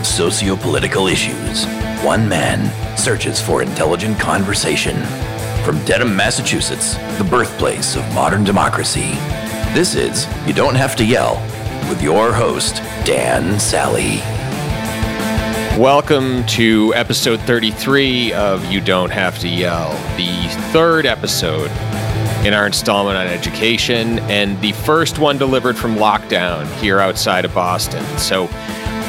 of socio-political issues, one man searches for intelligent conversation. From Dedham, Massachusetts, the birthplace of modern democracy, this is You Don't Have to Yell with your host, Dan Sally. Welcome to episode 33 of You Don't Have to Yell, the third episode in our installment on education, and the first one delivered from lockdown here outside of Boston. So,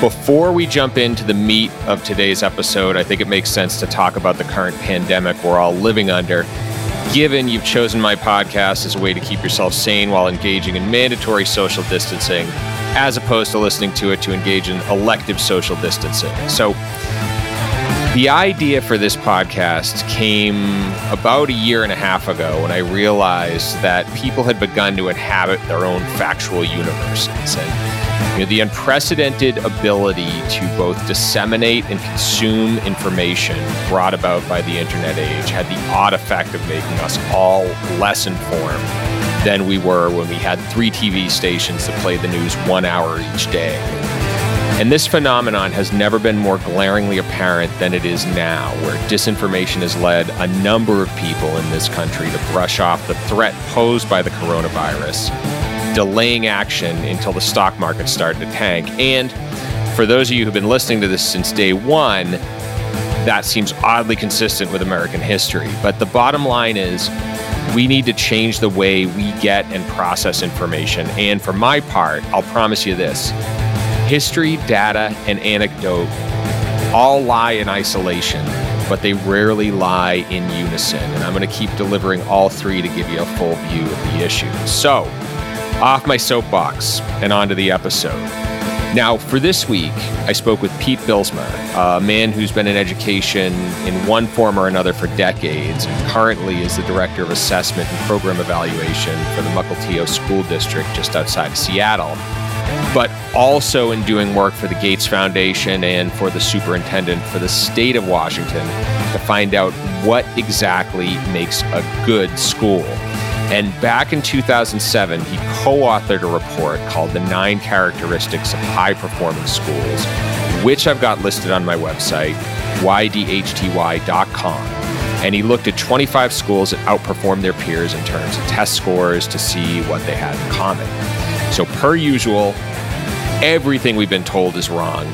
before we jump into the meat of today's episode, I think it makes sense to talk about the current pandemic we're all living under. Given you've chosen my podcast as a way to keep yourself sane while engaging in mandatory social distancing, as opposed to listening to it to engage in elective social distancing. So, the idea for this podcast came about a year and a half ago when I realized that people had begun to inhabit their own factual universes. And you know, the unprecedented ability to both disseminate and consume information brought about by the internet age had the odd effect of making us all less informed than we were when we had three TV stations that played the news one hour each day. And this phenomenon has never been more glaringly apparent than it is now, where disinformation has led a number of people in this country to brush off the threat posed by the coronavirus, delaying action until the stock market started to tank. And for those of you who've been listening to this since day one, that seems oddly consistent with American history. But the bottom line is, we need to change the way we get and process information. And for my part, I'll promise you this history, data, and anecdote all lie in isolation, but they rarely lie in unison. And I'm going to keep delivering all three to give you a full view of the issue. So, off my soapbox and onto the episode. Now, for this week, I spoke with Pete Bylsma, a man who's been in education in one form or another for decades and currently is the Director of Assessment and Program Evaluation for the Mukilteo School District just outside of Seattle but also in doing work for the Gates Foundation and for the superintendent for the state of Washington to find out what exactly makes a good school. And back in 2007, he co authored a report called The Nine Characteristics of High Performing Schools, which I've got listed on my website, ydhty.com. And he looked at 25 schools that outperformed their peers in terms of test scores to see what they had in common. So, per usual, everything we've been told is wrong.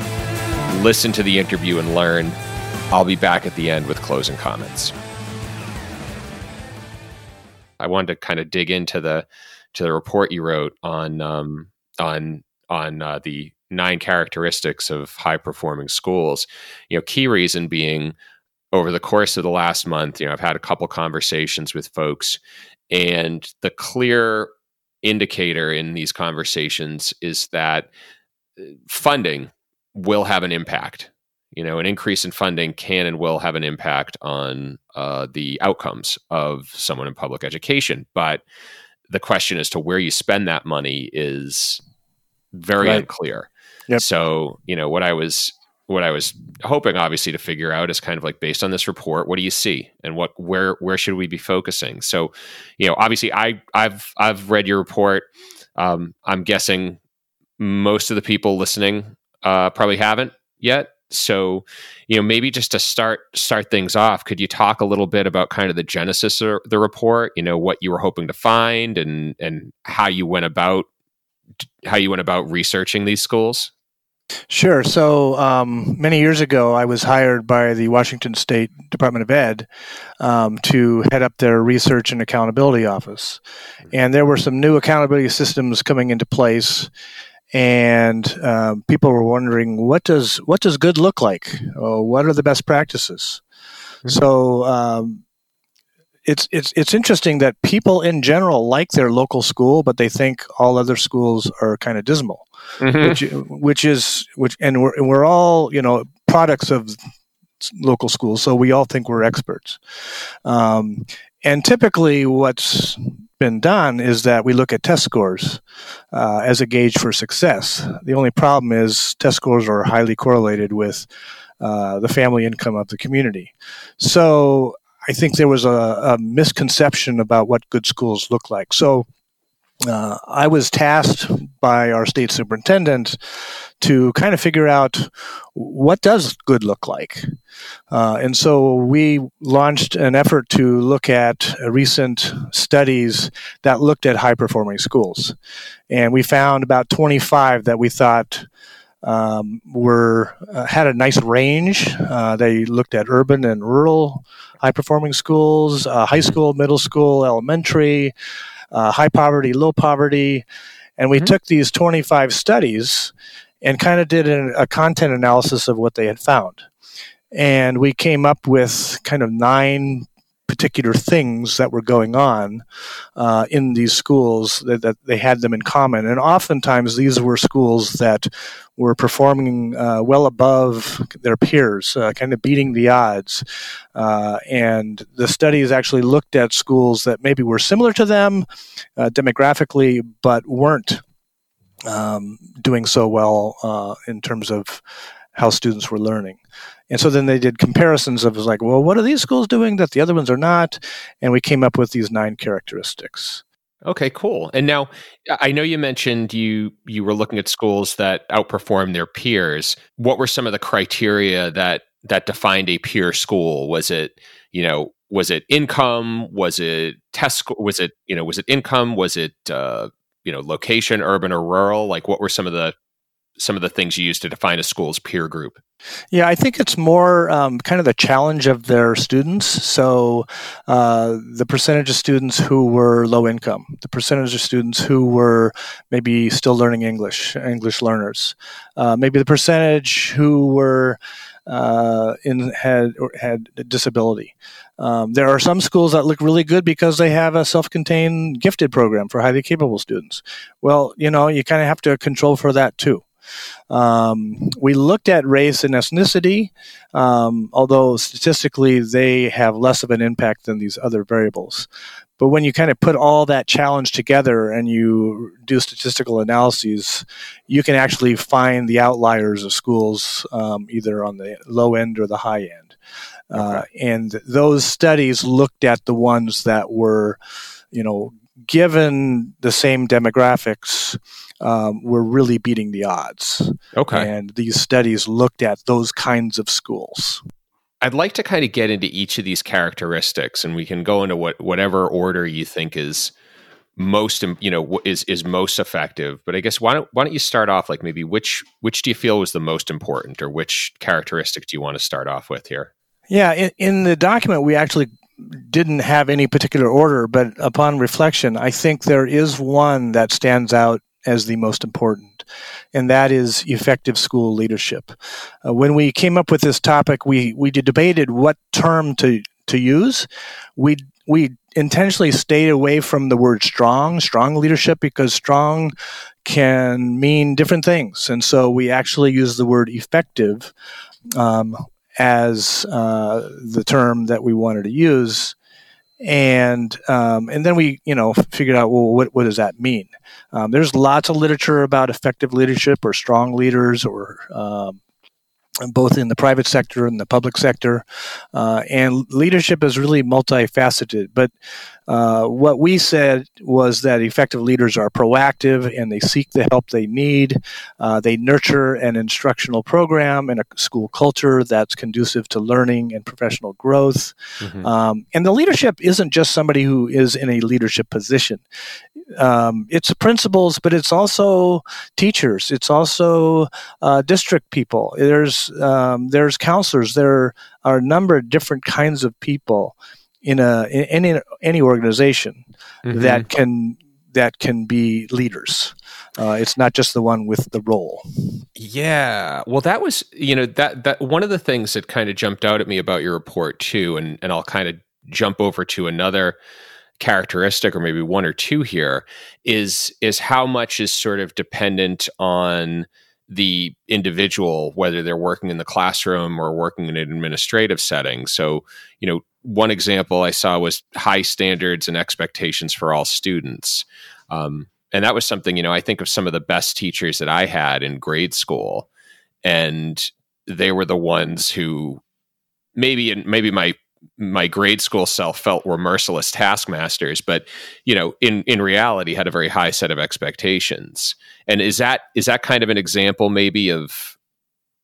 Listen to the interview and learn. I'll be back at the end with closing comments. I wanted to kind of dig into the to the report you wrote on um, on on uh, the nine characteristics of high performing schools. You know, key reason being over the course of the last month, you know, I've had a couple conversations with folks, and the clear indicator in these conversations is that funding will have an impact. You know, an increase in funding can and will have an impact on uh, the outcomes of someone in public education. But the question as to where you spend that money is very right. unclear. Yep. So, you know, what I was what I was hoping obviously to figure out is kind of like based on this report, what do you see and what where where should we be focusing? So, you know, obviously I I've I've read your report. Um, I'm guessing most of the people listening uh, probably haven't yet. So, you know, maybe just to start start things off, could you talk a little bit about kind of the genesis of the report? You know, what you were hoping to find, and and how you went about how you went about researching these schools. Sure. So um, many years ago, I was hired by the Washington State Department of Ed um, to head up their research and accountability office, and there were some new accountability systems coming into place and um, people were wondering what does what does good look like? Uh, what are the best practices? Mm-hmm. So um, it's it's it's interesting that people in general like their local school, but they think all other schools are kind of dismal, mm-hmm. which which is which, and we're and we're all you know products of local schools, so we all think we're experts. Um, and typically, what's been done is that we look at test scores uh, as a gauge for success. The only problem is test scores are highly correlated with uh, the family income of the community. So I think there was a, a, misconception about what good schools look like. So uh, I was tasked by our state superintendent to kind of figure out what does good look like. Uh, and so we launched an effort to look at recent studies that looked at high performing schools. And we found about 25 that we thought um, were uh, had a nice range. Uh, they looked at urban and rural high performing schools, uh, high school, middle school, elementary, uh, high poverty, low poverty. And we mm-hmm. took these 25 studies and kind of did a, a content analysis of what they had found. And we came up with kind of nine particular things that were going on uh, in these schools that, that, they had them in common. And oftentimes these were schools that were performing uh, well above their peers, uh, kind of beating the odds. Uh, and the studies actually looked at schools that maybe were similar to them uh, demographically, but weren't um, doing so well uh, in terms of how students were learning. And so then they did comparisons of like, well, what are these schools doing that the other ones are not? And we came up with these nine characteristics. Okay, cool. And now I know you mentioned you you were looking at schools that outperformed their peers. What were some of the criteria that that defined a peer school? Was it, you know, was it income? Was it test? Was it, you know, was it income? Was it, uh, you know, location, urban or rural? Like, what were some of the some of the things you use to define a school's peer group? Yeah, I think it's more um, kind of the challenge of their students. So, uh, the percentage of students who were low income, the percentage of students who were maybe still learning English, English learners, uh, maybe the percentage who were uh, in had had disability. Um, there are some schools that look really good because they have a self-contained gifted program for highly capable students. Well, you know, you kind of have to control for that too. Um, we looked at race and ethnicity, um, although statistically they have less of an impact than these other variables. But when you kind of put all that challenge together and you do statistical analyses, you can actually find the outliers of schools um, either on the low end or the high end. Uh, and those studies looked at the ones that were, you know, given the same demographics, um, were really beating the odds. Okay. And these studies looked at those kinds of schools. I'd like to kind of get into each of these characteristics, and we can go into what whatever order you think is most you know is is most effective. But I guess why don't why don't you start off like maybe which which do you feel was the most important, or which characteristic do you want to start off with here? Yeah, in, in the document we actually didn't have any particular order, but upon reflection, I think there is one that stands out as the most important, and that is effective school leadership. Uh, when we came up with this topic, we, we debated what term to, to use. We, we intentionally stayed away from the word strong, strong leadership, because strong can mean different things. And so we actually use the word effective um, as uh, the term that we wanted to use and um, and then we you know figured out well what, what does that mean? Um, there's lots of literature about effective leadership or strong leaders or um, both in the private sector and the public sector. Uh, and leadership is really multifaceted. But uh, what we said was that effective leaders are proactive and they seek the help they need. Uh, they nurture an instructional program and a school culture that's conducive to learning and professional growth. Mm-hmm. Um, and the leadership isn't just somebody who is in a leadership position. Um, it's principals, but it's also teachers. It's also uh, district people. There's um, there's counselors. There are a number of different kinds of people in a in any any organization mm-hmm. that can that can be leaders. Uh, it's not just the one with the role. Yeah, well, that was you know that that one of the things that kind of jumped out at me about your report too, and and I'll kind of jump over to another characteristic or maybe one or two here is is how much is sort of dependent on the individual whether they're working in the classroom or working in an administrative setting. So you know one example i saw was high standards and expectations for all students. Um, and that was something you know i think of some of the best teachers that i had in grade school and they were the ones who maybe maybe my my grade school self felt were merciless taskmasters, but you know, in in reality, had a very high set of expectations. And is that is that kind of an example, maybe of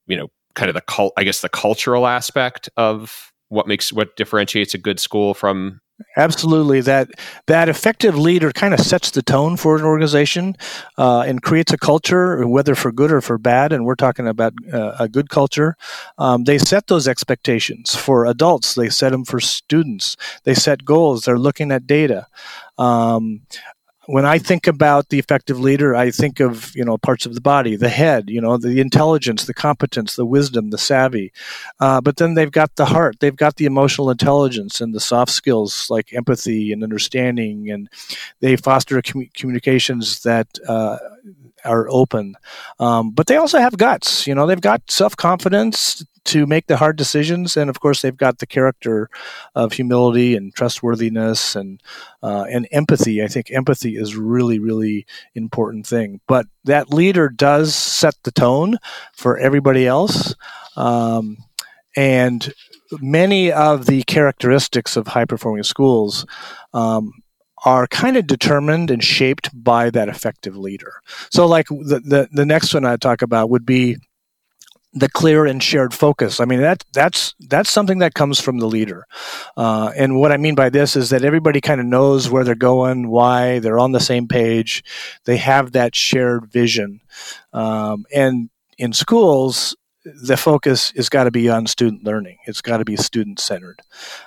you know, kind of the cult? I guess the cultural aspect of what makes what differentiates a good school from Absolutely, that that effective leader kind of sets the tone for an organization uh, and creates a culture, whether for good or for bad. And we're talking about uh, a good culture. Um, they set those expectations for adults. They set them for students. They set goals. They're looking at data. Um, when I think about the effective leader, I think of you know parts of the body, the head, you know, the intelligence, the competence, the wisdom, the savvy. Uh, but then they've got the heart, they've got the emotional intelligence and the soft skills like empathy and understanding, and they foster com- communications that uh, are open. Um, but they also have guts. You know, they've got self confidence to make the hard decisions, and of course, they've got the character of humility and trustworthiness and uh, and empathy. I think empathy is really, really important thing. But that leader does set the tone for everybody else, um, and many of the characteristics of high performing schools um, are kind of determined and shaped by that effective leader. So, like the, the, the next one I talk about would be the clear and shared focus. I mean that that's that's something that comes from the leader. Uh, and what I mean by this is that everybody kind of knows where they're going, why they're on the same page. They have that shared vision. Um, and in schools, the focus has got to be on student learning. It's got to be student centered,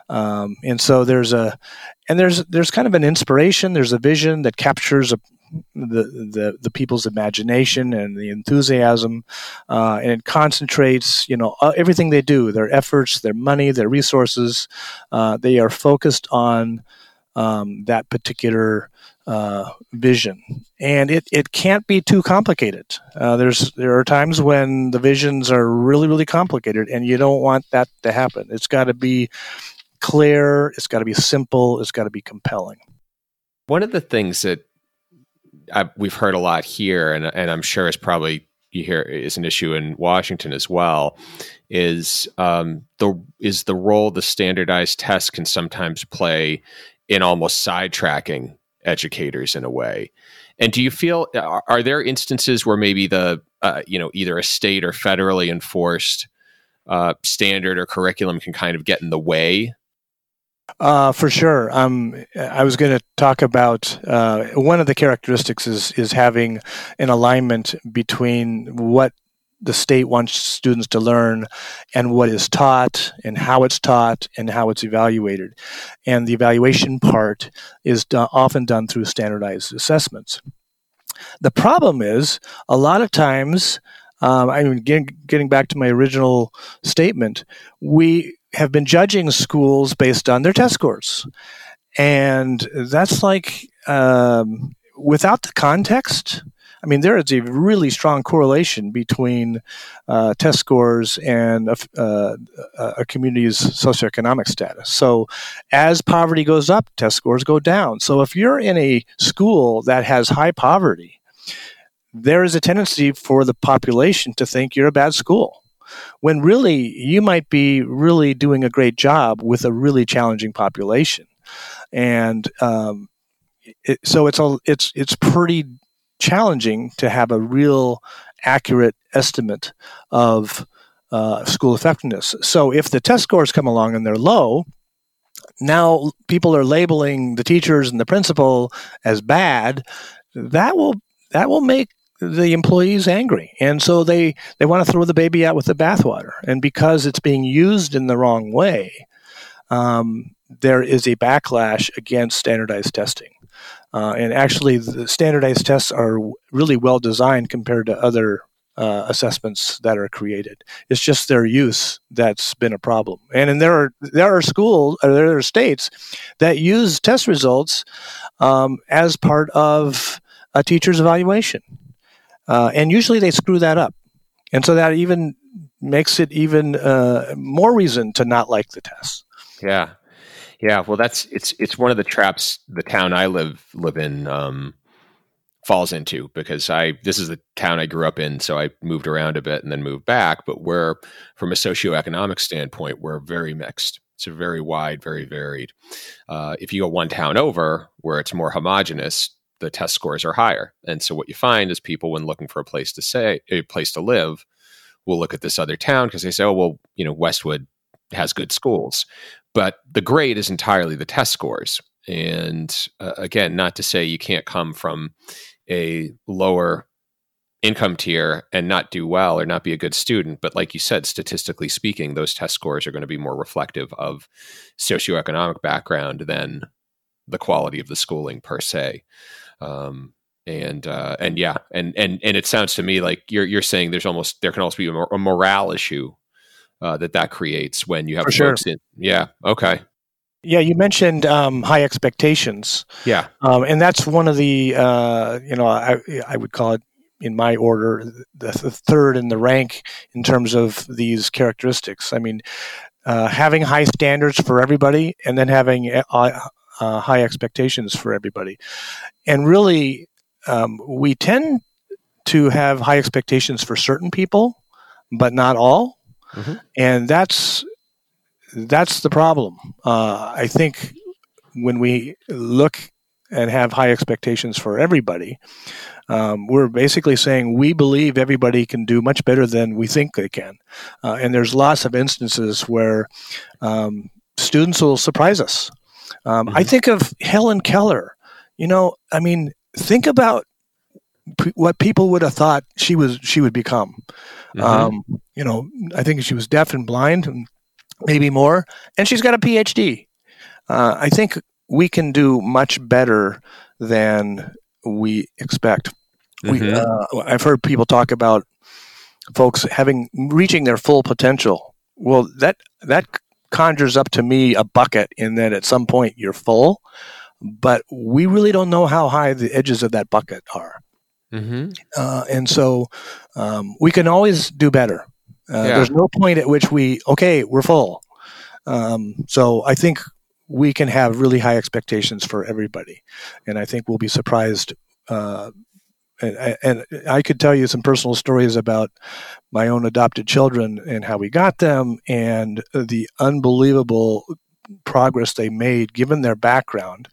um, and so there's a and there's there's kind of an inspiration. There's a vision that captures a, the, the the people's imagination and the enthusiasm, uh, and it concentrates you know uh, everything they do, their efforts, their money, their resources. Uh, they are focused on um, that particular uh, vision, and it, it can't be too complicated. Uh, there's there are times when the visions are really really complicated, and you don't want that to happen. It's got to be clear. It's got to be simple. It's got to be compelling. One of the things that I've, we've heard a lot here, and and I'm sure is probably you hear is an issue in Washington as well, is um, the is the role the standardized test can sometimes play in almost sidetracking educators in a way. And do you feel are, are there instances where maybe the uh, you know either a state or federally enforced uh, standard or curriculum can kind of get in the way? Uh, for sure. Um, I was going to talk about uh, one of the characteristics is is having an alignment between what the state wants students to learn and what is taught and how it's taught and how it's evaluated. And the evaluation part is do- often done through standardized assessments. The problem is a lot of times, um, I mean, getting, getting back to my original statement, we have been judging schools based on their test scores. And that's like, um, without the context, I mean, there is a really strong correlation between uh, test scores and uh, a, community's socioeconomic status. So, as poverty goes up, test scores go down. So, if you're in a school that has high poverty, there is a tendency for the population to think you're a bad school when really you might be really doing a great job with a really challenging population and um, it, so it's a it's it's pretty challenging to have a real accurate estimate of uh, school effectiveness. So if the test scores come along and they're low, now people are labeling the teachers and the principal as bad. That will that will make the employees angry, and so they they want to throw the baby out with the bathwater. And because it's being used in the wrong way, um, there is a backlash against standardized testing. Uh, and actually, the standardized tests are really well designed compared to other uh, assessments that are created. It's just their use that's been a problem. And, and there are there are schools or there are states that use test results um, as part of a teacher's evaluation, uh, and usually they screw that up, and so that even makes it even uh, more reason to not like the test. Yeah, yeah, well, that's it's it's one of the traps the town I live live in um, falls into because I this is the town I grew up in, so I moved around a bit and then moved back. But we're from a socioeconomic standpoint, we're very mixed. It's a very wide, very varied. Uh, if you go one town over where it's more homogenous, the test scores are higher. And so what you find is people, when looking for a place to say a place to live, will look at this other town because they say, oh well, you know, Westwood has good schools, but the grade is entirely the test scores. And uh, again, not to say you can't come from a lower income tier and not do well or not be a good student. But like you said, statistically speaking, those test scores are going to be more reflective of socioeconomic background than the quality of the schooling per se. Um, and uh, and yeah, and and and it sounds to me like you're you're saying there's almost there can also be a, a morale issue uh, that that creates when you have sure. folks in. Yeah. Okay. Yeah, you mentioned um, high expectations, Yeah. um, and that's one of the uh, you know I I would call it in my order the, the third in the rank in terms of these characteristics. I mean, uh, having high standards for everybody, and then having uh, uh, high expectations for everybody, and really um, we tend to have high expectations for certain people, but not all, Mhm. and that's that's the problem. Uh, I think when we look and have high expectations for everybody, um, we're basically saying we believe everybody can do much better than we think they can. Uh, and there's lots of instances where um, students will surprise us. Um, I Mhm. think of Helen Keller. You know, I mean, think about p- what people would have thought she was she would become. Mhm. Um, you know, I think she was deaf and blind, and maybe more, and she's got a PhD. Uh, I think we can do much better than we expect. We, Mhm. uh, I've heard people talk about folks having reaching their full potential. Well, that that conjures up to me a bucket in that at some point you're full, but we really don't know how high the edges of that bucket are Mhm. uh, and so um, we can always do better. Uh, Yeah. There's no point at which we okay, we're full. Um, so I think we can have really high expectations for everybody, and I think we'll be surprised. Uh, and, and I could tell you some personal stories about my own adopted children and how we got them, and the unbelievable progress they made given their background,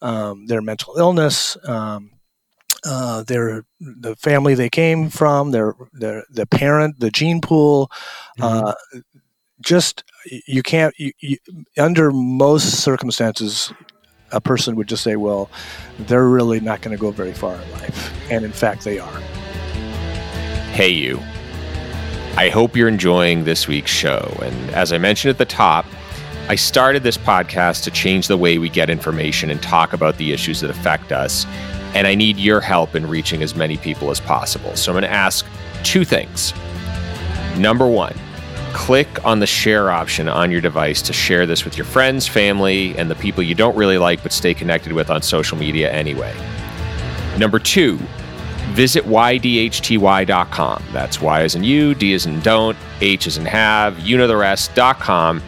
um, their mental illness, um, uh, their the family they came from, their their the parent, the gene pool. Uh, just you can't you, you, under most circumstances, a person would just say, "Well, they're really not going to go very far in life," and in fact, they are. Hey, you. I hope you're enjoying this week's show. And as I mentioned at the top, I started this podcast to change the way we get information and talk about the issues that affect us. And I need your help in reaching as many people as possible. So I'm going to ask two things. Number one, click on the share option on your device to share this with your friends, family, and the people you don't really like but stay connected with on social media anyway. Number two, visit ydhty.com. That's Y as in you, D as in don't, H as in have, you know the rest.com,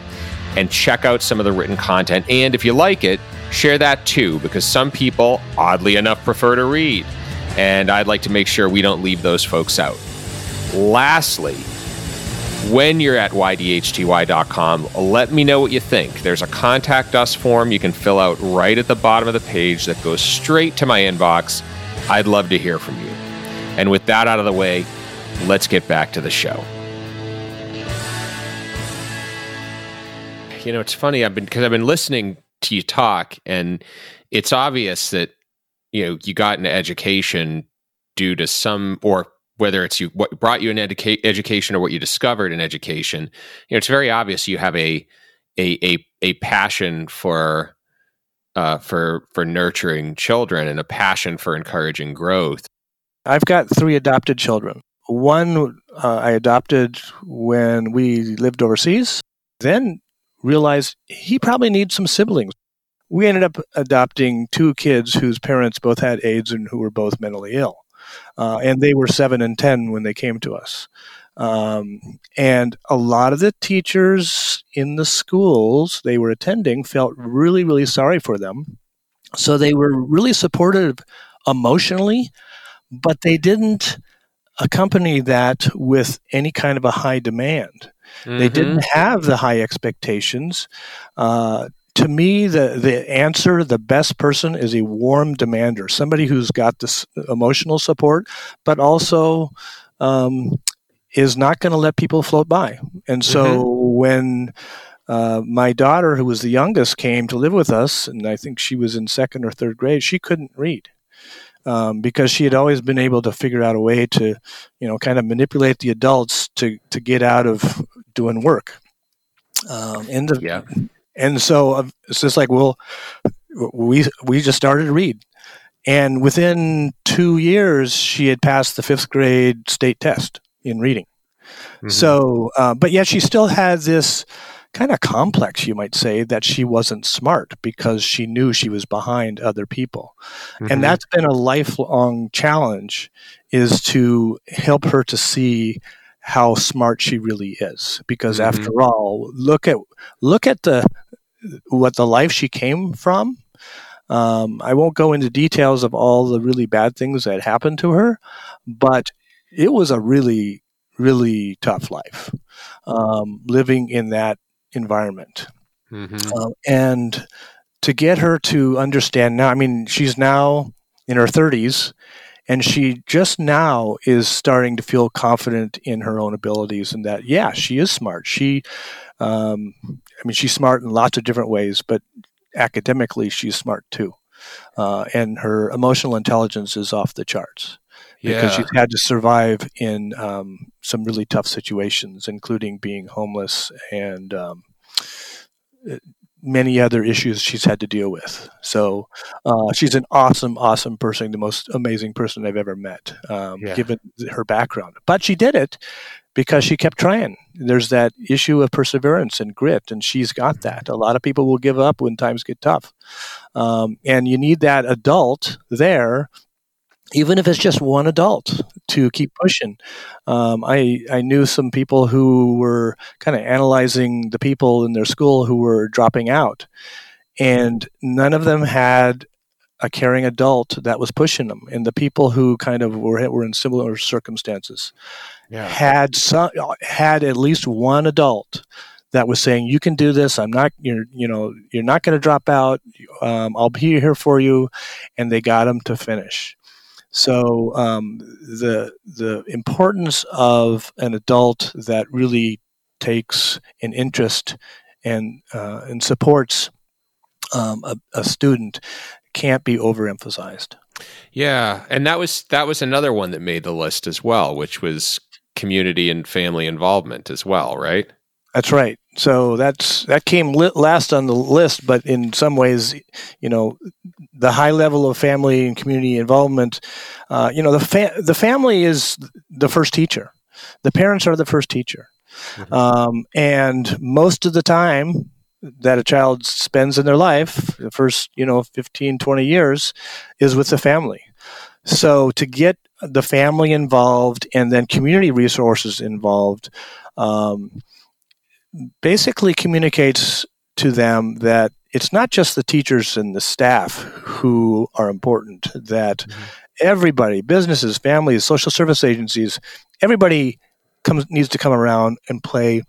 and check out some of the written content. And if you like it, share that too, because some people, oddly enough, prefer to read. And I'd like to make sure we don't leave those folks out. Lastly, when you're at ydhty.com, let me know what you think. There's a contact us form you can fill out right at the bottom of the page that goes straight to my inbox. I'd love to hear from you. And with that out of the way, let's get back to the show. You know, it's funny. I've been because I've been listening to you talk, and it's obvious that you know you got an education due to some or whether it's you what brought you an educa- education or what you discovered in education you know it's very obvious you have a a a, a passion for uh, for for nurturing children and a passion for encouraging growth I've got three adopted children. One uh, I adopted when we lived overseas, then realized he probably needs some siblings. We ended up adopting two kids whose parents both had AIDS and who were both mentally ill. Uh, and they were seven and 10 when they came to us. Um, and a lot of the teachers in the schools they were attending felt really, really sorry for them. So they were really supportive emotionally, but they didn't accompany that with any kind of a high demand. Mm-hmm. They didn't have the high expectations. Uh, to me, the the answer, the best person is a warm demander, somebody who's got this emotional support, but also um, is not going to let people float by. And so mm-hmm. when uh, my daughter, who was the youngest, came to live with us, and I think she was in second or third grade, she couldn't read. Um, because she had always been able to figure out a way to, you know, kind of manipulate the adults to to get out of doing work. Um, and the, yeah, and so uh, it's just like, well, we we just started to read, and within two years, she had passed the fifth grade state test in reading. Mm-hmm. So, uh, but yet she still had this kind of complex, you might say, that she wasn't smart because she knew she was behind other people. Mm-hmm. And that's been a lifelong challenge is to help her to see how smart she really is because mm-hmm. after all look at look at the what the life she came from um, I won't go into details of all the really bad things that happened to her, but it was a really, really tough life um, living in that environment. Mm-hmm. Uh, and to get her to understand now, I mean, she's now in her 30s and she just now is starting to feel confident in her own abilities and that yeah she is smart she um, i mean she's smart in lots of different ways but academically she's smart too uh, and her emotional intelligence is off the charts because yeah. she's had to survive in um, some really tough situations including being homeless and um, many other issues she's had to deal with. So uh, she's an awesome, awesome person, the most amazing person I've ever met, um, yeah. given her background. But she did it because she kept trying. There's that issue of perseverance and grit, and she's got that. A lot of people will give up when times get tough. Um, and you need that adult there even if it's just one adult to keep pushing. Um, I I knew some people who were kind of analyzing the people in their school who were dropping out, and none of them had a caring adult that was pushing them. And the people who kind of were were in similar circumstances yeah. had some had at least one adult that was saying you can do this i'm not you're you know you're not going to drop out um, i'll be here for you and they got them to finish so um, the the importance of an adult that really takes an interest and uh, and supports um, a, a student can't be overemphasized. Yeah, and that was that was another one that made the list as well, which was community and family involvement as well, right? That's right. So that's that came last on the list, but in some ways, you know, the high level of family and community involvement. Uh, you know, the fa- the family is the first teacher. The parents are the first teacher, mm-hmm. um, and most of the time that a child spends in their life, the first you know 15, 20 years, is with the family. So to get the family involved and then community resources involved. Um, basically communicates to them that it's not just the teachers and the staff who are important, that mm-hmm. everybody, businesses, families, social service agencies, everybody comes needs to come around and play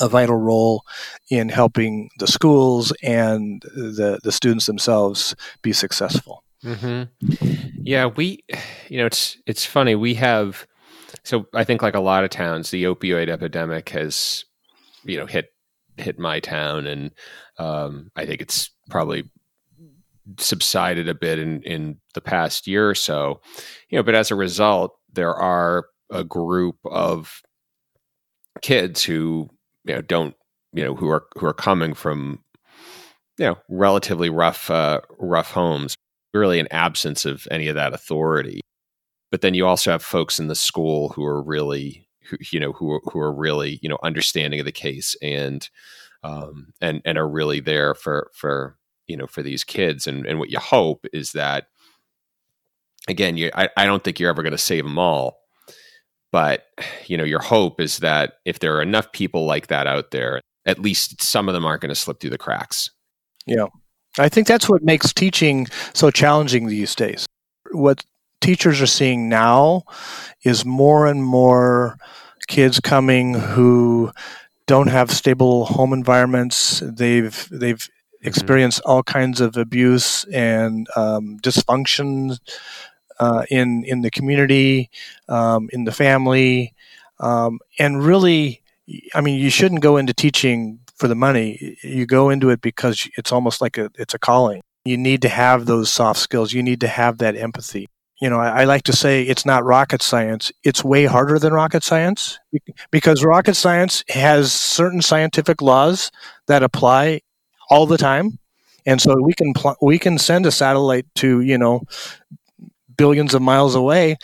a vital role in helping the schools and the, the students themselves be successful. Mm-hmm. Yeah, we, you know, it's it's funny. We have, so I think like a lot of towns, the opioid epidemic has you know hit hit my town, and um, I think it's probably subsided a bit in in the past year or so. You know, but as a result, there are a group of kids who you know don't you know who are who are coming from you know relatively rough uh, rough homes really an absence of any of that authority. But then you also have folks in the school who are really who you know who who are really you know understanding of the case and um, and and are really there for for you know for these kids. And and what you hope is that again you I, I don't think you're ever going to save them all but you know your hope is that if there are enough people like that out there at least some of them aren't going to slip through the cracks. Yeah i think that's what makes teaching so challenging these days what teachers are seeing now is more and more kids coming who don't have stable home environments. They've they've mm-hmm. experienced all kinds of abuse and um, dysfunction uh, in in the community, um, in the family, um, and really, I mean, you shouldn't go into teaching for the money. You go into it because it's almost like a it's a calling. You need to have those soft skills. You need to have that empathy you know, I, I, like to say it's not rocket science. It's way harder than rocket science because rocket science has certain scientific laws that apply all the time, and so we can pl- we can send a satellite to you know billions of miles away,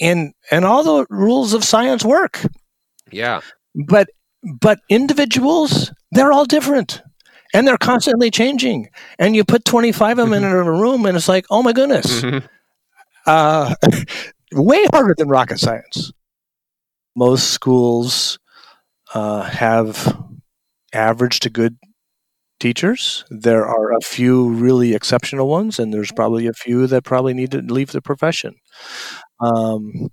and and all the rules of science work. Yeah, but but individuals they're all different and they're constantly changing. And you put 25 of them mm-hmm. in a room, and it's like, oh my goodness. Mm-hmm uh, way harder than rocket science. Most schools uh, have average to good teachers. There are a few really exceptional ones, and there's probably a few that probably need to leave the profession. Um,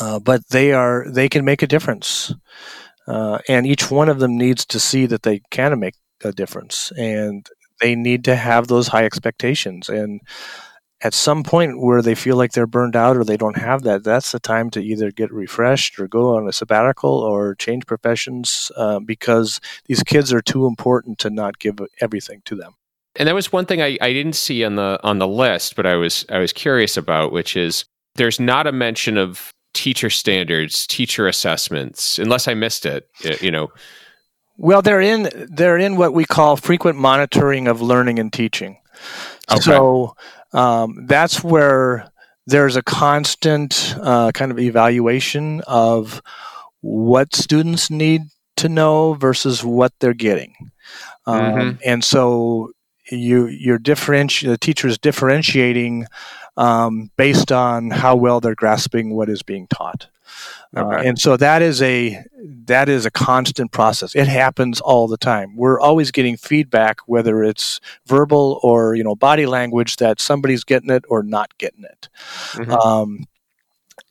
uh, but they are they can make a difference, uh, and each one of them needs to see that they can make a difference, and they need to have those high expectations. And at some point where they feel like they're burned out or they don't have that, that's the time to either get refreshed or go on a sabbatical or change professions uh, because these kids are too important to not give everything to them. And that was one thing I, I didn't see on the on the list, but I was I was curious about, which is there's not a mention of teacher standards, teacher assessments, unless I missed it. You know. Well, they're in they're in what we call frequent monitoring of learning and teaching. Okay. So um, that's where there's a constant uh, kind of evaluation of what students need to know versus what they're getting. Um, mm-hmm. And so you you're differenti- the teacher is differentiating um, based on how well they're grasping what is being taught. Uh, okay. Uh, and so that is a that is a constant process. It happens all the time. We're always getting feedback, whether it's verbal or you know body language, that somebody's getting it or not getting it. Mm-hmm. Um,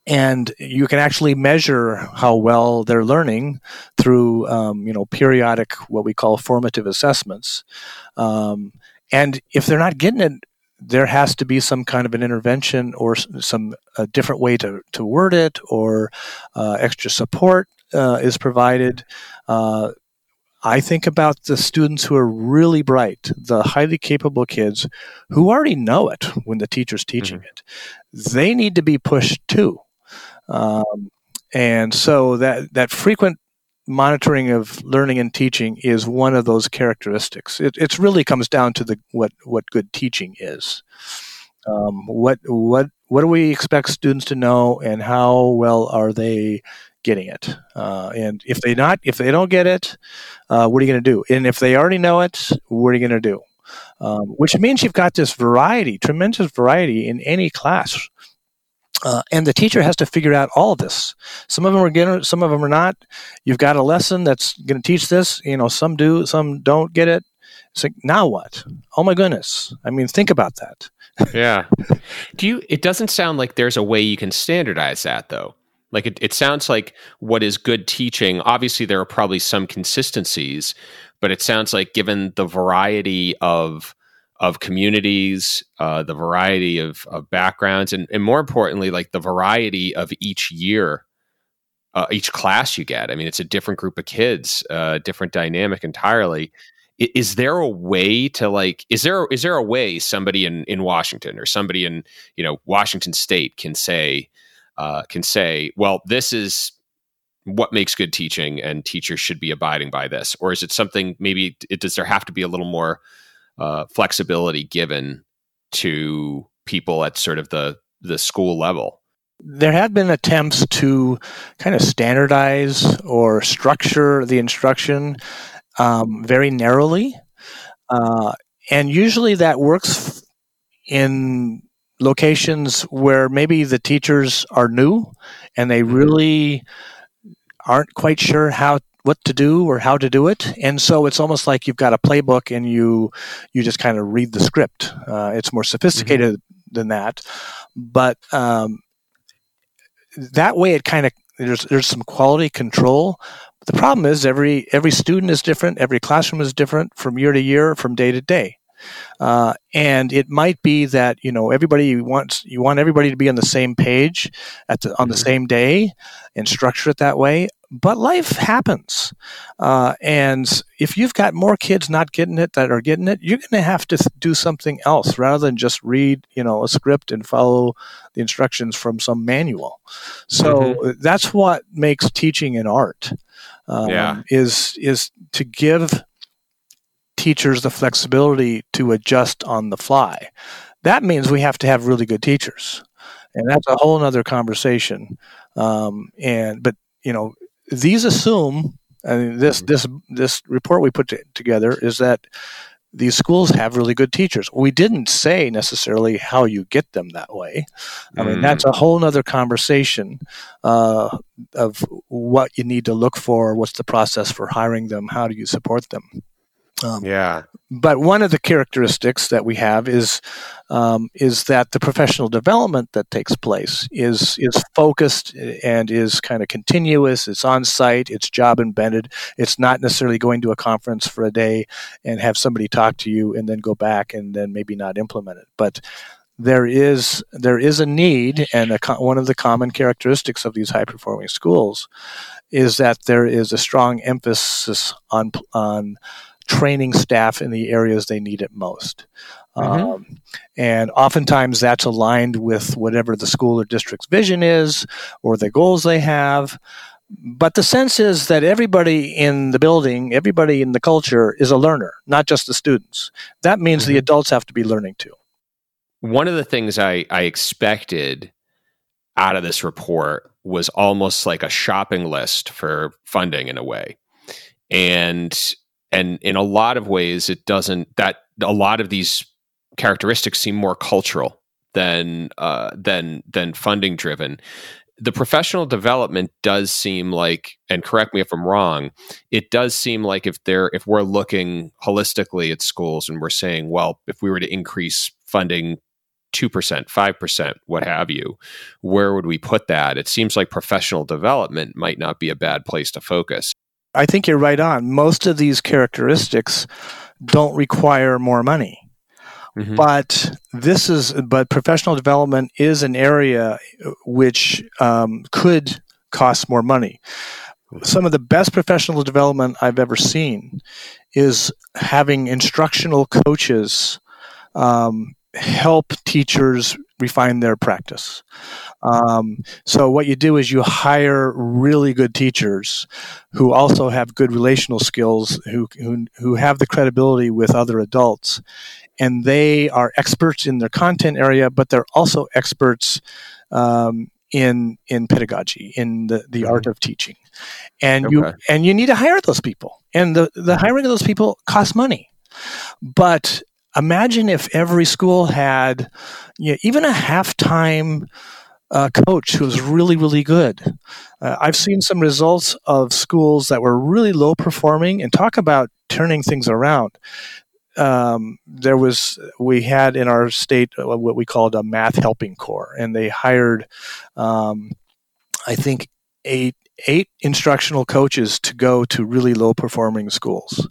and you can actually measure how well they're learning through um, you know periodic what we call formative assessments. Um, and if they're not getting it there has to be some kind of an intervention or some a different way to, to word it or uh, extra support uh, is provided. Uh, I think about the students who are really bright, the highly capable kids who already know it when the teacher's teaching mm-hmm. it. They need to be pushed too. Um, and so that, that frequent monitoring of learning and teaching is one of those characteristics. It really comes down to the what what good teaching is. Um, what what what do we expect students to know, and how well are they getting it? Uh, and if they not if they don't get it, uh, what are you going to do? And if they already know it, what are you going to do? Um, which means you've got this variety, tremendous variety in any class uh, and the teacher has to figure out all of this. Some of them are getting, some of them are not. You've got a lesson that's going to teach this. You know, some do, some don't get it. It's like now what? Oh my goodness! I mean, think about that. yeah. Do you? It doesn't sound like there's a way you can standardize that, though. Like it, it sounds like what is good teaching. Obviously, there are probably some consistencies, but it sounds like given the variety of of communities, uh, the variety of, of backgrounds, and, and more importantly, like the variety of each year, uh, each class you get. I mean, it's a different group of kids, uh, different dynamic entirely. Is there a way to like? Is there is there a way somebody in in Washington or somebody in you know Washington State can say uh, can say, well, this is what makes good teaching, and teachers should be abiding by this, or is it something maybe? It, does there have to be a little more uh, flexibility given to people at sort of the the school level? There have been attempts to kind of standardize or structure the instruction um, very narrowly, uh, and usually that works in locations where maybe the teachers are new and they really aren't quite sure how what to do or how to do it and so it's almost like you've got a playbook and you you just kind of read the script uh, it's more sophisticated mm-hmm. than that, but um, that way it kind of there's there's some quality control. But the problem is every every student is different, every classroom is different from year to year, from day to day. Uh, and it might be that you know everybody wants you want everybody to be on the same page at the, on the mm-hmm. same day and structure it that way but life happens uh, and if you've got more kids not getting it that are getting it you're going to have to do something else rather than just read you know a script and follow the instructions from some manual so mm-hmm. that's what makes teaching an art um, yeah. is is to give teachers the flexibility to adjust on the fly. That means we have to have really good teachers, and that's a whole other conversation. Um, and but you know these assume I mean, this this this report we put t- together is that these schools have really good teachers. We didn't say necessarily how you get them that way. I mean, mm. that's a whole other conversation uh, of what you need to look for, what's the process for hiring them, how do you support them. Um, yeah. But one of the characteristics that we have is um, is that the professional development that takes place is is focused and is kind of continuous. It's on site. It's job embedded. It's not necessarily going to a conference for a day and have somebody talk to you and then go back and then maybe not implement it. But there is there is a need, and a, one of the common characteristics of these high performing schools is that there is a strong emphasis on on training staff in the areas they need it most. Mm-hmm. Um, and oftentimes that's aligned with whatever the school or district's vision is or the goals they have. But the sense is that everybody in the building, everybody in the culture is a learner, not just the students. That means mm-hmm. the adults have to be learning too. One of the things I, I expected out of this report was almost like a shopping list for funding in a way. And and in a lot of ways it doesn't that a lot of these characteristics seem more cultural than uh, than than funding driven. The professional development does seem like and correct me if i'm wrong it does seem like if they're if we're looking holistically at schools and we're saying well if we were to increase funding 2% 5% what have you where would we put that? It seems like professional development might not be a bad place to focus I think you're right on. Most of these characteristics don't require more money. Mm-hmm. But this is, but professional development is an area which um, could cost more money. Some of the best professional development I've ever seen is having instructional coaches um, help teachers refine their practice. Um, so what you do is you hire really good teachers who also have good relational skills, who who, who have the credibility with other adults, and they are experts in their content area, but they're also experts. Um, in in pedagogy, in the, the art of teaching, and okay. you and you need to hire those people, and the the hiring of those people costs money, but imagine if every school had you know, even a halftime uh, coach who was really, really good. Uh, I've seen some results of schools that were really low performing and talk about turning things around. Um, there was, we had in our state uh, what we called a math helping corps, and they hired, um, I think, eight eight instructional coaches to go to really low performing schools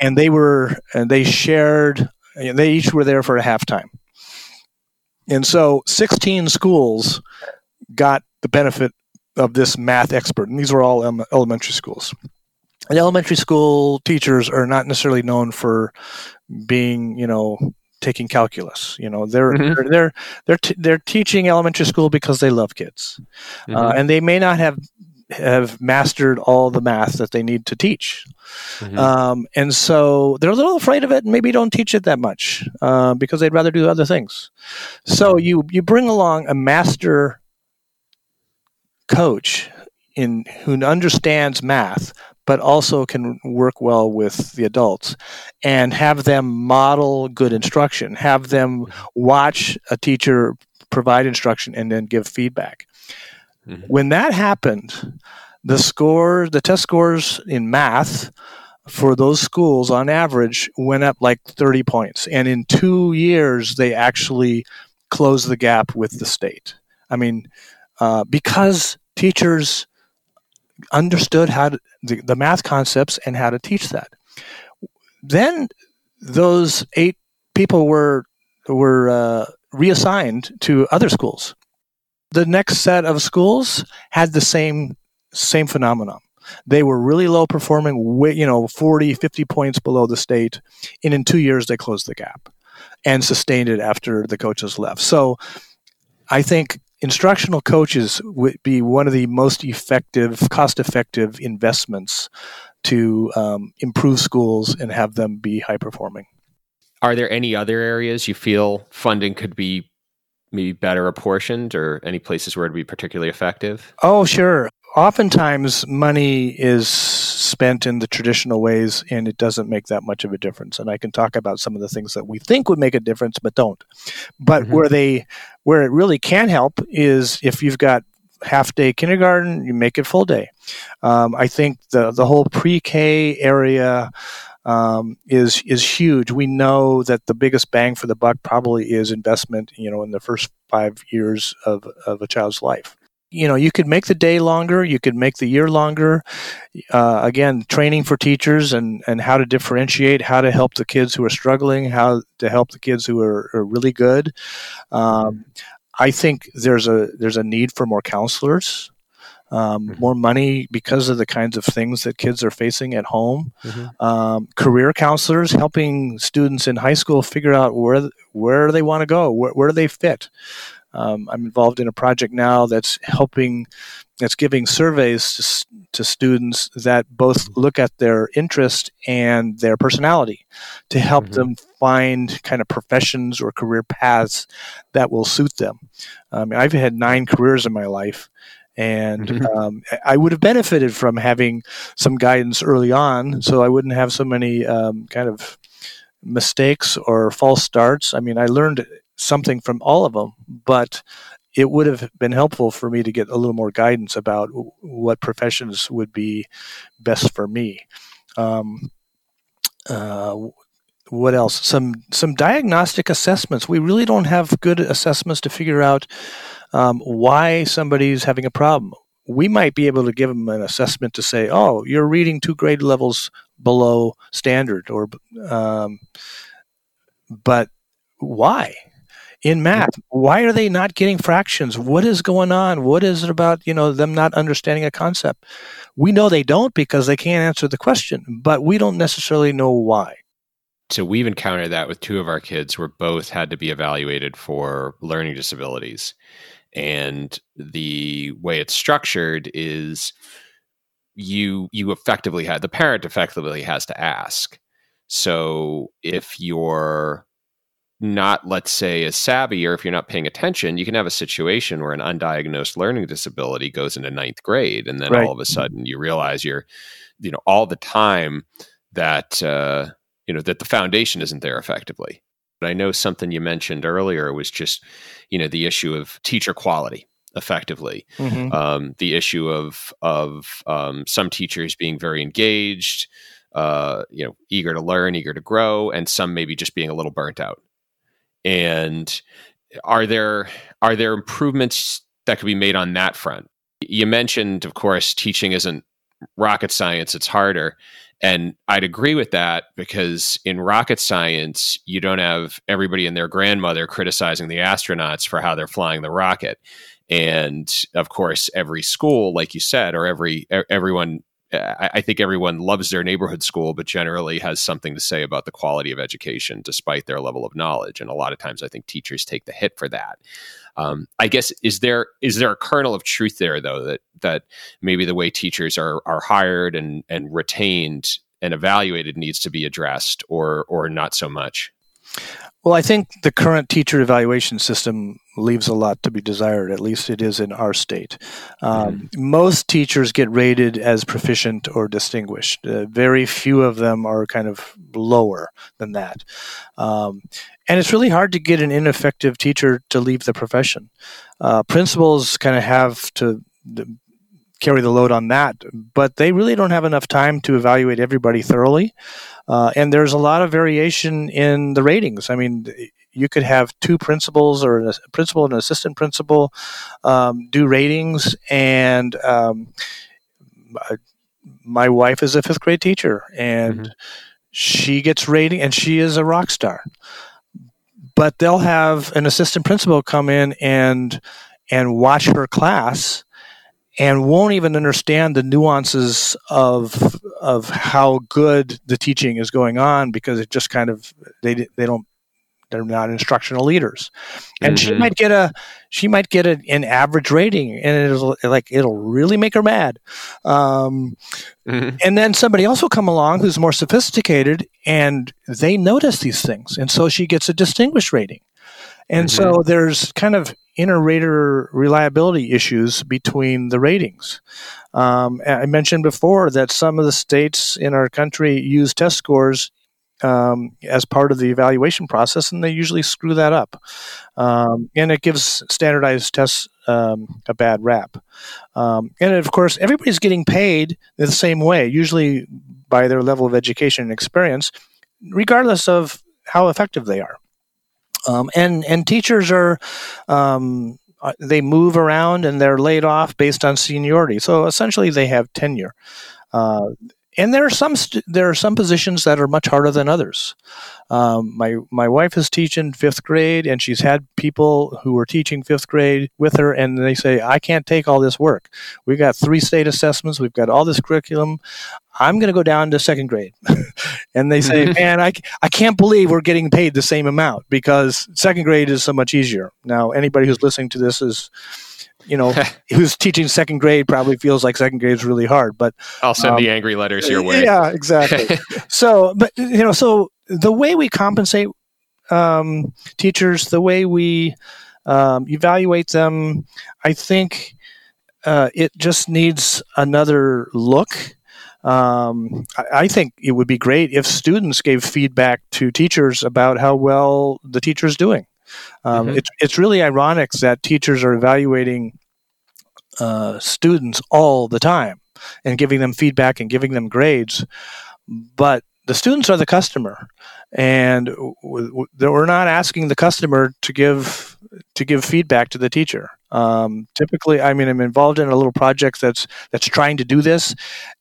and they were and they shared they each were there for a halftime. And so 16 schools got the benefit of this math expert, and these were all elementary schools. And elementary school teachers are not necessarily known for being, you know, taking calculus. You know, they're mm-hmm. they're they're they're, t- they're, teaching elementary school because they love kids, mm-hmm. uh, and they may not have have mastered all the math that they need to teach. Mm-hmm. Um, and so they're a little afraid of it and maybe don't teach it that much uh, because they'd rather do other things. So mm-hmm. you, you bring along a master coach in who understands math but also can work well with the adults and have them model good instruction have them watch a teacher provide instruction and then give feedback Mm-hmm. When that happened, the score, the test scores in math for those schools on average went up like 30 points. And in two years, they actually closed the gap with the state. I mean, uh, because teachers understood how to, the, the math concepts and how to teach that. Then those eight people were were uh, reassigned to other schools. The next set of schools had the same same phenomenon. They were really low performing, you know, 40, 50 points below the state. And in two years, they closed the gap and sustained it after the coaches left. So I think instructional coaches would be one of the most effective, cost effective investments to um, improve schools and have them be high performing. Are there any other areas you feel funding could be maybe better apportioned or any places where it'd be particularly effective? Oh, sure. Oftentimes, money is spent in the traditional ways and it doesn't make that much of a difference. And I can talk about some of the things that we think would make a difference but don't. But mm-hmm. where they where it really can help is if you've got half day kindergarten, you make it full day. Um, I think the the whole pre K area um, is is huge. We know that the biggest bang for the buck probably is investment. You know, in the first five years of of a child's life. You know, you could make the day longer. You could make the year longer. Uh, again, training for teachers and and how to differentiate, how to help the kids who are struggling, how to help the kids who are, are really good. Um, I think there's a there's a need for more counselors, um, mm-hmm. more money because of the kinds of things that kids are facing at home. Mm-hmm. Um, career counselors helping students in high school figure out where where they want to go, where, where do they fit. Um, I'm involved in a project now that's helping, that's giving surveys to, to, students that both look at their interest and their personality to help mm-hmm. them find kind of professions or career paths that will suit them. Um, I've had nine careers in my life. And mm-hmm. um, I would have benefited from having some guidance early on, so I wouldn't have so many um, kind of mistakes or false starts. I mean, I learned something from all of them, but it would have been helpful for me to get a little more guidance about what professions would be best for me. Um, uh, what else? Some some diagnostic assessments. We really don't have good assessments to figure out um, why somebody's having a problem. We might be able to give them an assessment to say, "Oh, you're reading two grade levels below standard," or um, but why? In math. Why are they not getting fractions? What is going on? What is it about, you know, them not understanding a concept? We know they don't because they can't answer the question, but we don't necessarily know why. So we've encountered that with two of our kids where both had to be evaluated for learning disabilities. And the way it's structured is you you effectively had the parent effectively has to ask. So if you're not, let's say, as savvy, or if you're not paying attention, you can have a situation where an undiagnosed learning disability goes into ninth grade, and then right. all of a sudden you realize you're, you know, all the time that uh, you know that the foundation isn't there effectively. But I know something you mentioned earlier was just, you know, the issue of teacher quality effectively mm-hmm. um, the issue of of um, some teachers being very engaged uh, you know eager to learn eager to grow and some maybe just being a little burnt out and are there are there improvements that could be made on that front? You mentioned, of course, teaching isn't rocket science; it's harder. And I'd agree with that because in rocket science, you don't have everybody and their grandmother criticizing the astronauts for how they're flying the rocket. And of course, every school, like you said, or every everyone I, think everyone loves their neighborhood school, but generally has something to say about the quality of education despite their level of knowledge. And a lot of times, I think teachers take the hit for that. Um, I guess is there is there a kernel of truth there though that that maybe the way teachers are are hired and and retained and evaluated needs to be addressed, or or not so much. Well, I think the current teacher evaluation system leaves a lot to be desired. At least it is in our state. Um, mm. Most teachers get rated as proficient or distinguished. Uh, very few of them are kind of lower than that. Um, and it's really hard to get an ineffective teacher to leave the profession. Uh, principals kind of have to carry the load on that. But they really don't have enough time to evaluate everybody thoroughly. Uh, and there's a lot of variation in the ratings. I mean, you could have two principals or a principal and an assistant principal um, do ratings, and um, my wife is a fifth grade teacher, and mm-hmm. she gets rating, and she is a rock star. But they'll have an assistant principal come in and and watch her class and won't even understand the nuances of of how good the teaching is going on because it just kind of they they don't they're not instructional leaders and mm-hmm. she might get a she might get a, an average rating and it'll like it'll really make her mad um, mm-hmm. and then somebody else will come along who's more sophisticated and they notice these things and so she gets a distinguished rating and mm-hmm. so there's kind of inter-rater reliability issues between the ratings. Um, I mentioned before that some of the states in our country use test scores um, as part of the evaluation process, and they usually screw that up. Um, and it gives standardized tests um, a bad rap. Um, and of course, everybody's getting paid the same way, usually by their level of education and experience, regardless of how effective they are. Um, and and teachers are um, uh, they move around and they're laid off based on seniority. So essentially, they have tenure. Uh, and there are some st- there are some positions that are much harder than others. Um, my my wife is teaching fifth grade, and she's had people who are teaching fifth grade with her, and they say, "I can't take all this work. We've got three state assessments. We've got all this curriculum. I'm going to go down to second grade." and they say, "Man, I I can't believe we're getting paid the same amount because second grade is so much easier." Now, anybody who's listening to this is you know, who's teaching second grade probably feels like second grade is really hard. But I'll send um, the angry letters your way. Yeah, exactly. so, but you know, so the way we compensate um, teachers, the way we um, evaluate them, I think uh, it just needs another look. Um, I, I, think it would be great if students gave feedback to teachers about how well the teacher is doing. Um, mm-hmm. it's, it's really ironic that teachers are evaluating uh, students all the time and giving them feedback and giving them grades, but the students are the customer, and we're not asking the customer to give to give feedback to the teacher. Um, typically, I mean, I'm involved in a little project that's that's trying to do this,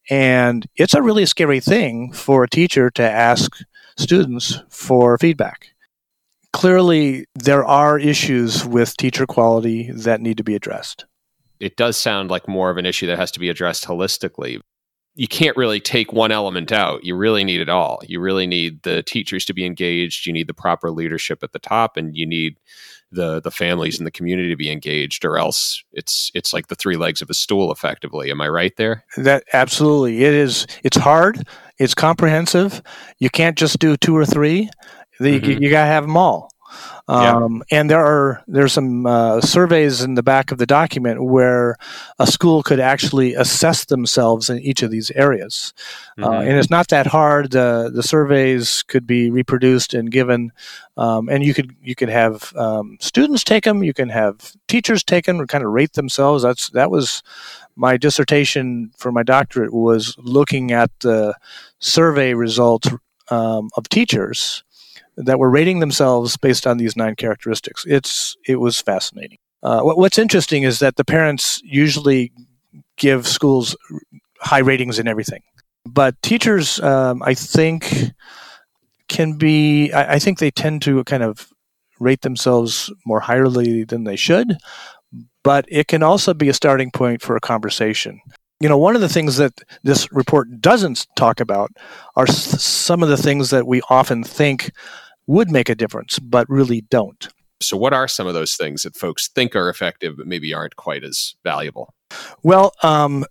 and it's a really scary thing for a teacher to ask students for feedback clearly there are issues with teacher quality that need to be addressed. It does sound like more of an issue that has to be addressed holistically. You can't really take one element out. You really need it all. You really need the teachers to be engaged. You need the proper leadership at the top, and you need the the families and the community to be engaged, or else it's it's like the three legs of a stool. Effectively, am I right there? That absolutely. It is. It's hard. It's comprehensive. You can't just do two or three. The, mm-hmm. You, got to have them all. Um, yeah. And there are there's some uh, surveys in the back of the document where a school could actually assess themselves in each of these areas, uh, mm-hmm. uh, and it's not that hard. Uh, the surveys could be reproduced and given, um, and you could you could have um, students take them, you can have teachers take them, and kind of rate themselves. That's that was my dissertation for my doctorate was looking at the survey results um, of teachers that were rating themselves based on these nine characteristics. It's it was fascinating. Uh, what, what's interesting is that the parents usually give schools high ratings in everything, but teachers, um, I think, can be. I, I think they tend to kind of rate themselves more highly than they should, but it can also be a starting point for a conversation. You know, one of the things that this report doesn't talk about are some of the things that we often think would make a difference, but really don't. So, what are some of those things that folks think are effective, but maybe aren't quite as valuable? Well, um,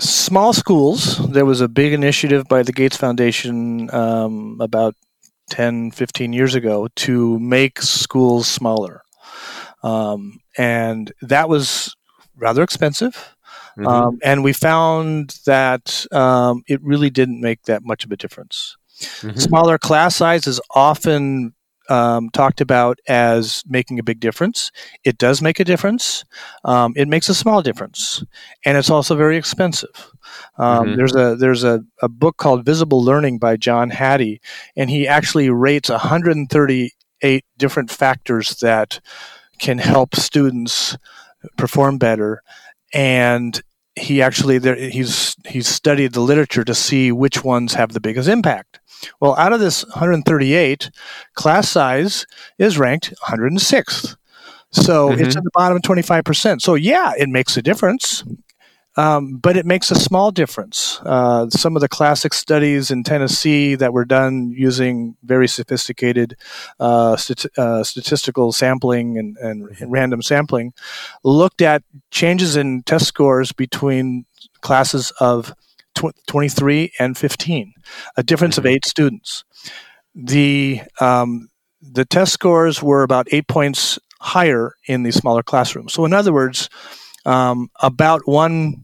small schools, there was a big initiative by the Gates Foundation um, about 10, 15 years ago to make schools smaller. Um, and that was rather expensive. Mm-hmm. Um, and we found that um, it really didn't make that much of a difference. Mm-hmm. Smaller class size is often um, talked about as making a big difference. It does make a difference. Um, it makes a small difference, and it's also very expensive. Um, mm-hmm. There's a there's a, a book called Visible Learning by John Hattie, and he actually rates 138 different factors that can help students perform better. And he actually there, he's he's studied the literature to see which ones have the biggest impact. Well, out of this 138, class size is ranked 106th. So mm-hmm. it's at the bottom 25%. So yeah, it makes a difference. Um, but it makes a small difference. Uh, some of the classic studies in Tennessee that were done using very sophisticated uh, st- uh, statistical sampling and, and, and, random sampling looked at changes in test scores between classes of tw- 23 and 15, a difference mm-hmm. of eight students. The um, the test scores were about eight points higher in the smaller classrooms. So, in other words, um, about one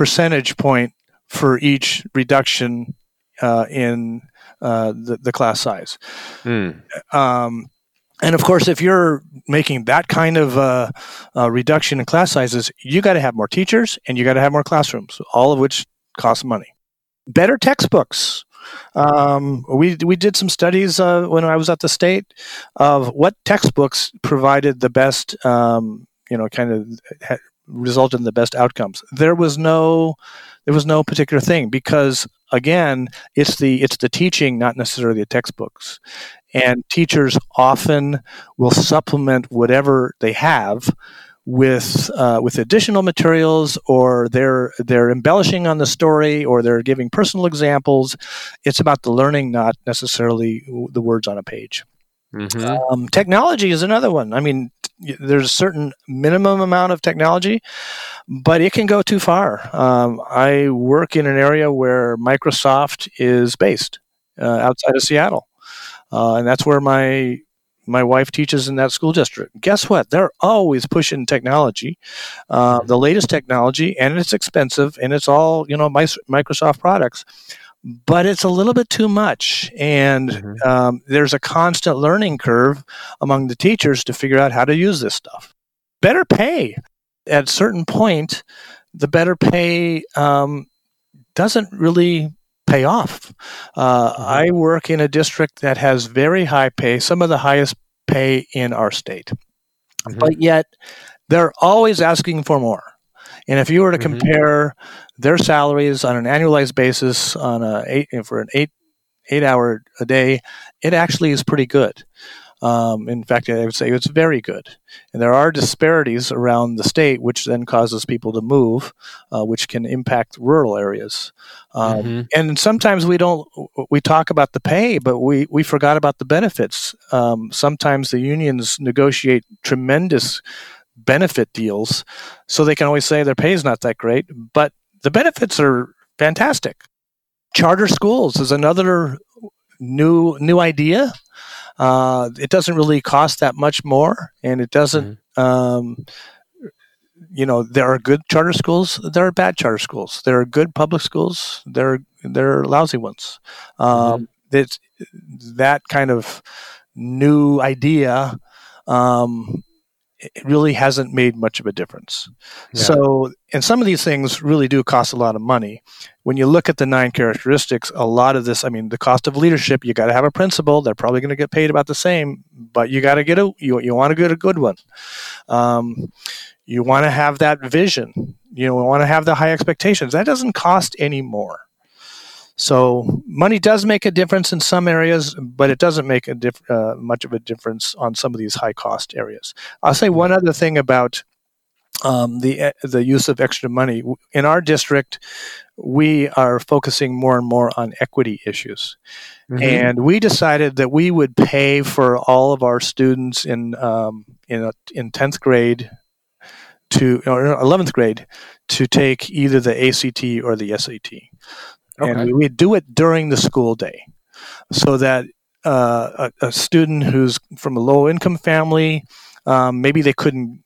percentage point for each reduction uh, in uh, the, the, class size. Mm. Um, and of course, if you're making that kind of uh, uh reduction in class sizes, you got to have more teachers and you got to have more classrooms, all of which cost money. Better textbooks. Um, we we did some studies uh, when I was at the state of what textbooks provided the best, um, you know, kind of resulted in the best outcomes. There was no there was no particular thing because again, it's the it's the teaching, not necessarily the textbooks. And teachers often will supplement whatever they have with uh, with additional materials, or they're they're embellishing on the story, or they're giving personal examples. It's about the learning, not necessarily the words on a page. Mm-hmm. Um, technology is another one. I mean, there's a certain minimum amount of technology, but it can go too far. Um, I work in an area where Microsoft is based uh, outside of Seattle, uh, and that's where my my wife teaches in that school district. Guess what? They're always pushing technology, uh, the latest technology, and it's expensive, and it's all you know Microsoft products but it's a little bit too much. And mm-hmm. um, there's a constant learning curve among the teachers to figure out how to use this stuff. Better pay. At a certain point, the better pay um, doesn't really pay off. Uh, mm-hmm. I work in a district that has very high pay, some of the highest pay in our state. Mm-hmm. But yet, they're always asking for more. And if you were to mm-hmm. compare their salaries on an annualized basis on a eight for an eight eight hour a day, it actually is pretty good. Um, in fact, I would say it's very good. And there are disparities around the state, which then causes people to move, uh, which can impact rural areas. Um, mm-hmm. And sometimes we don't, we talk about the pay, but we, we forgot about the benefits. Um, sometimes the unions negotiate tremendous benefit deals, so they can always say their pay is not that great, but the benefits are fantastic. Charter schools is another new new idea. Uh, it doesn't really cost that much more, and it doesn't. Mm-hmm. Um, you know, there are good charter schools. There are bad charter schools. There are good public schools. There are, there are lousy ones. Um, mm-hmm. That kind of new idea um, it really hasn't made much of a difference. Yeah. So, and some of these things really do cost a lot of money. When you look at the nine characteristics, a lot of this, I mean, the cost of leadership, you got to have a principal. They're probably going to get paid about the same, but you got to get a, you, you want to get a good one. Um, you want to have that vision. You want to have the high expectations. That doesn't cost any more. So money does make a difference in some areas, but it doesn't make a diff- uh, much of a difference on some of these high cost areas. I'll say one other thing about um, the uh, the use of extra money in our district. We are focusing more and more on equity issues, mm-hmm. and we decided that we would pay for all of our students in um, in a, in tenth grade to or eleventh grade to take either the ACT or the SAT. Okay. And we do it during the school day so that uh, a, a, student who's from a low income family, um, maybe they couldn't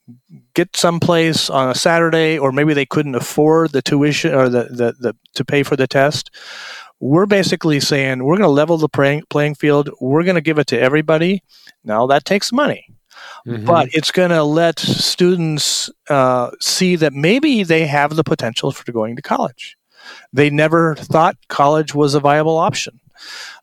get someplace on a Saturday, or maybe they couldn't afford the tuition or the, the, the to pay for the test. We're basically saying we're going to level the playing, playing field. We're going to give it to everybody. Now that takes money. Mm-hmm. But it's going to let students uh, see that maybe they have the potential for going to college. They never thought college was a viable option.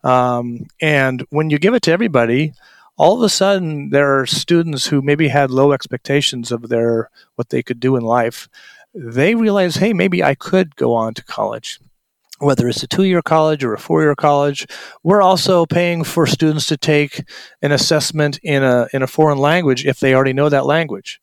Um, and when you give it to everybody, all of a sudden there are students who maybe had low expectations of their what they could do in life. They realize, hey, maybe I could go on to college whether it's a two year college or a four year college. We're also paying for students to take an assessment in a, in a foreign language if they already know that language.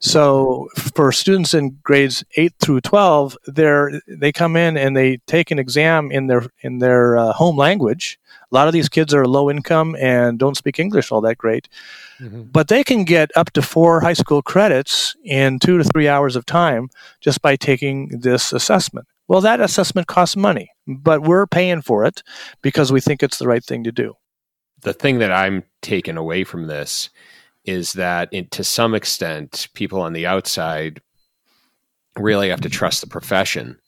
So for students in grades 8 through 12, they they come in and they take an exam in their in their uh, home language. A lot of these kids are low income and don't speak English all that great. Mm-hmm. But they can get up to 4 high school credits in 2 to 3 hours of time just by taking this assessment. Well, that assessment costs money, but we're paying for it because we think it's the right thing to do. The thing that I'm taking away from this is that, to some extent, people on the outside really have to trust the profession.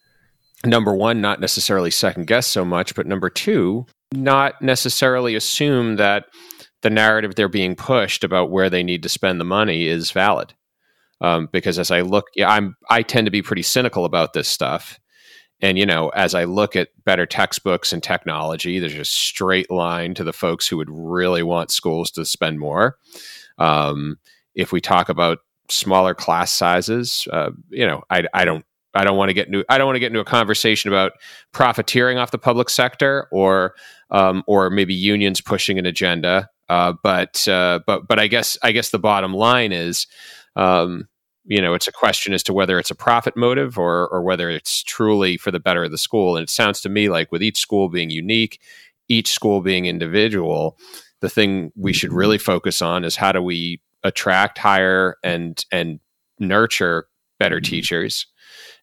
Number one, not necessarily second guess so much, but number two, not necessarily assume that the narrative they're being pushed about where they need to spend the money is valid. Um, because as I look, yeah, I'm I tend to be pretty cynical about this stuff, and, you know, as I look at better textbooks and technology, there's a straight line to the folks who would really want schools to spend more. Um, if we talk about smaller class sizes, uh, you know, I, I don't I don't want to get into I don't want to get into a conversation about profiteering off the public sector or um, or maybe unions pushing an agenda. Uh, but uh, but but I guess I guess the bottom line is um, you know, it's a question as to whether it's a profit motive or or whether it's truly for the better of the school. And it sounds to me like with each school being unique, each school being individual, the thing we should really focus on is how do we attract, hire, and and nurture better mm-hmm. teachers,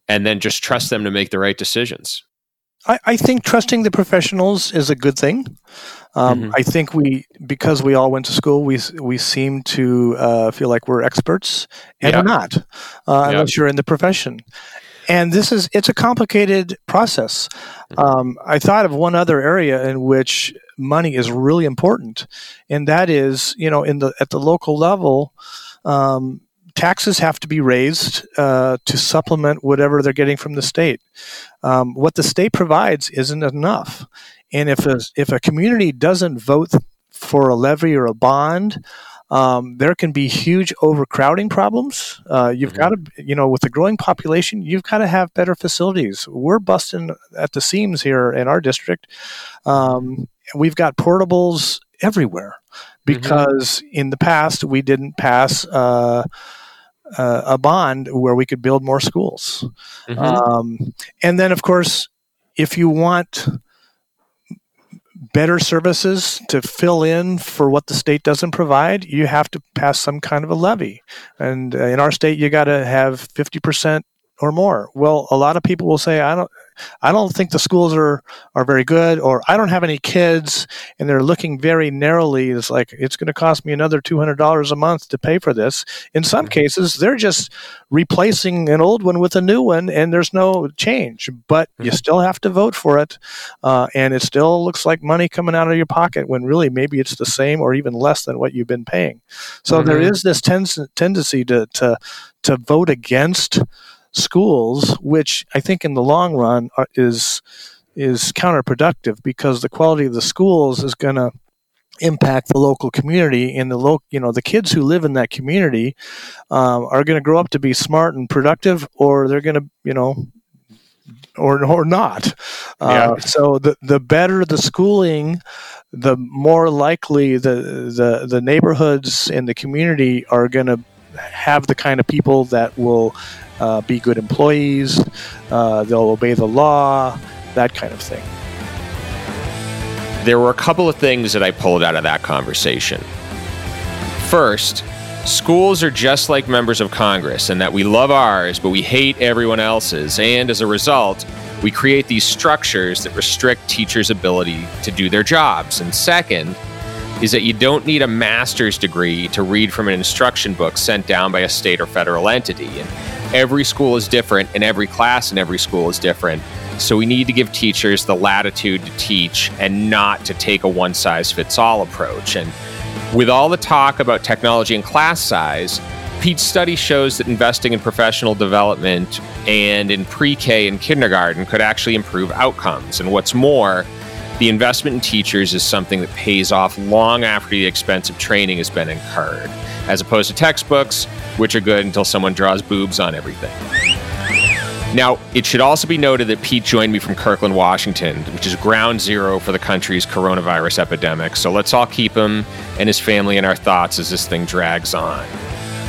and then just trust them to make the right decisions. I, I think trusting the professionals is a good thing. Um, mm-hmm. I think we, because we all went to school, we we seem to uh, feel like we're experts, and we're not, uh, unless you're in the profession. And this is it's a complicated process. Mm-hmm. Um, I thought of one other area in which money is really important, and that is, you know, in the at the local level. Um, taxes have to be raised uh, to supplement whatever they're getting from the state. Um, what the state provides isn't enough, and if a, if a community doesn't vote for a levy or a bond, um, there can be huge overcrowding problems. Uh, you've mm-hmm. got to, you know, with the growing population, you've got to have better facilities. We're busting at the seams here in our district. Um, we've got portables everywhere mm-hmm. because mm-hmm. in the past we didn't pass. Uh, uh, a bond where we could build more schools. Mm-hmm. Um, and then, of course, if you want better services to fill in for what the state doesn't provide, you have to pass some kind of a levy. And in our state, you got to have 50% or more. Well, a lot of people will say, I don't, I don't think the schools are, are very good, or I don't have any kids, and they're looking very narrowly. It's like, it's going to cost me another $200 a month to pay for this. In some cases, they're just replacing an old one with a new one, and there's no change, but you mm-hmm. still have to vote for it. Uh, and it still looks like money coming out of your pocket when really maybe it's the same or even less than what you've been paying. So mm-hmm. there is this ten- tendency to, to, to vote against schools, which I think in the long run are, is is counterproductive because the quality of the schools is going to impact the local community and the local you know the kids who live in that community um, are going to grow up to be smart and productive or they're going to you know or or not uh, yeah. so the the better the schooling the more likely the the the neighborhoods and the community are going to have the kind of people that will uh, be good employees, uh, they'll obey the law, that kind of thing. There were a couple of things that I pulled out of that conversation. First, schools are just like members of Congress in that we love ours, but we hate everyone else's, and as a result, we create these structures that restrict teachers' ability to do their jobs. And second, is that you don't need a master's degree to read from an instruction book sent down by a state or federal entity. And every school is different and every class in every school is different. So we need to give teachers the latitude to teach and not to take a one size fits all approach. And with all the talk about technology and class size, Pete's study shows that investing in professional development and in pre K and kindergarten could actually improve outcomes. And what's more, the investment in teachers is something that pays off long after the expense of training has been incurred, as opposed to textbooks, which are good until someone draws boobs on everything. Now, it should also be noted that Pete joined me from Kirkland, Washington, which is ground zero for the country's coronavirus epidemic. So let's all keep him and his family in our thoughts as this thing drags on.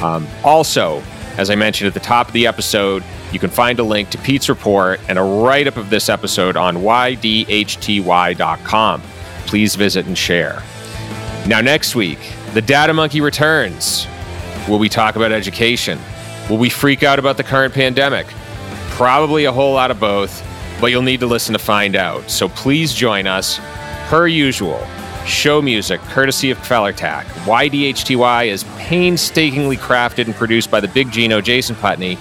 Um, also, as I mentioned at the top of the episode, you can find a link to Pete's report and a write up of this episode on ydhty.com. Please visit and share. Now, next week, the Data Monkey returns. Will we talk about education? Will we freak out about the current pandemic? Probably a whole lot of both, but you'll need to listen to find out. So please join us, per usual. Show music, courtesy of Quellertac. YDHTY is painstakingly crafted and produced by the big Gino Jason Putney.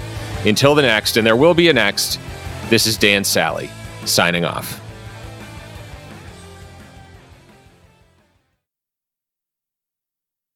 Until the next, and there will be a next, this is Dan Sally, signing off.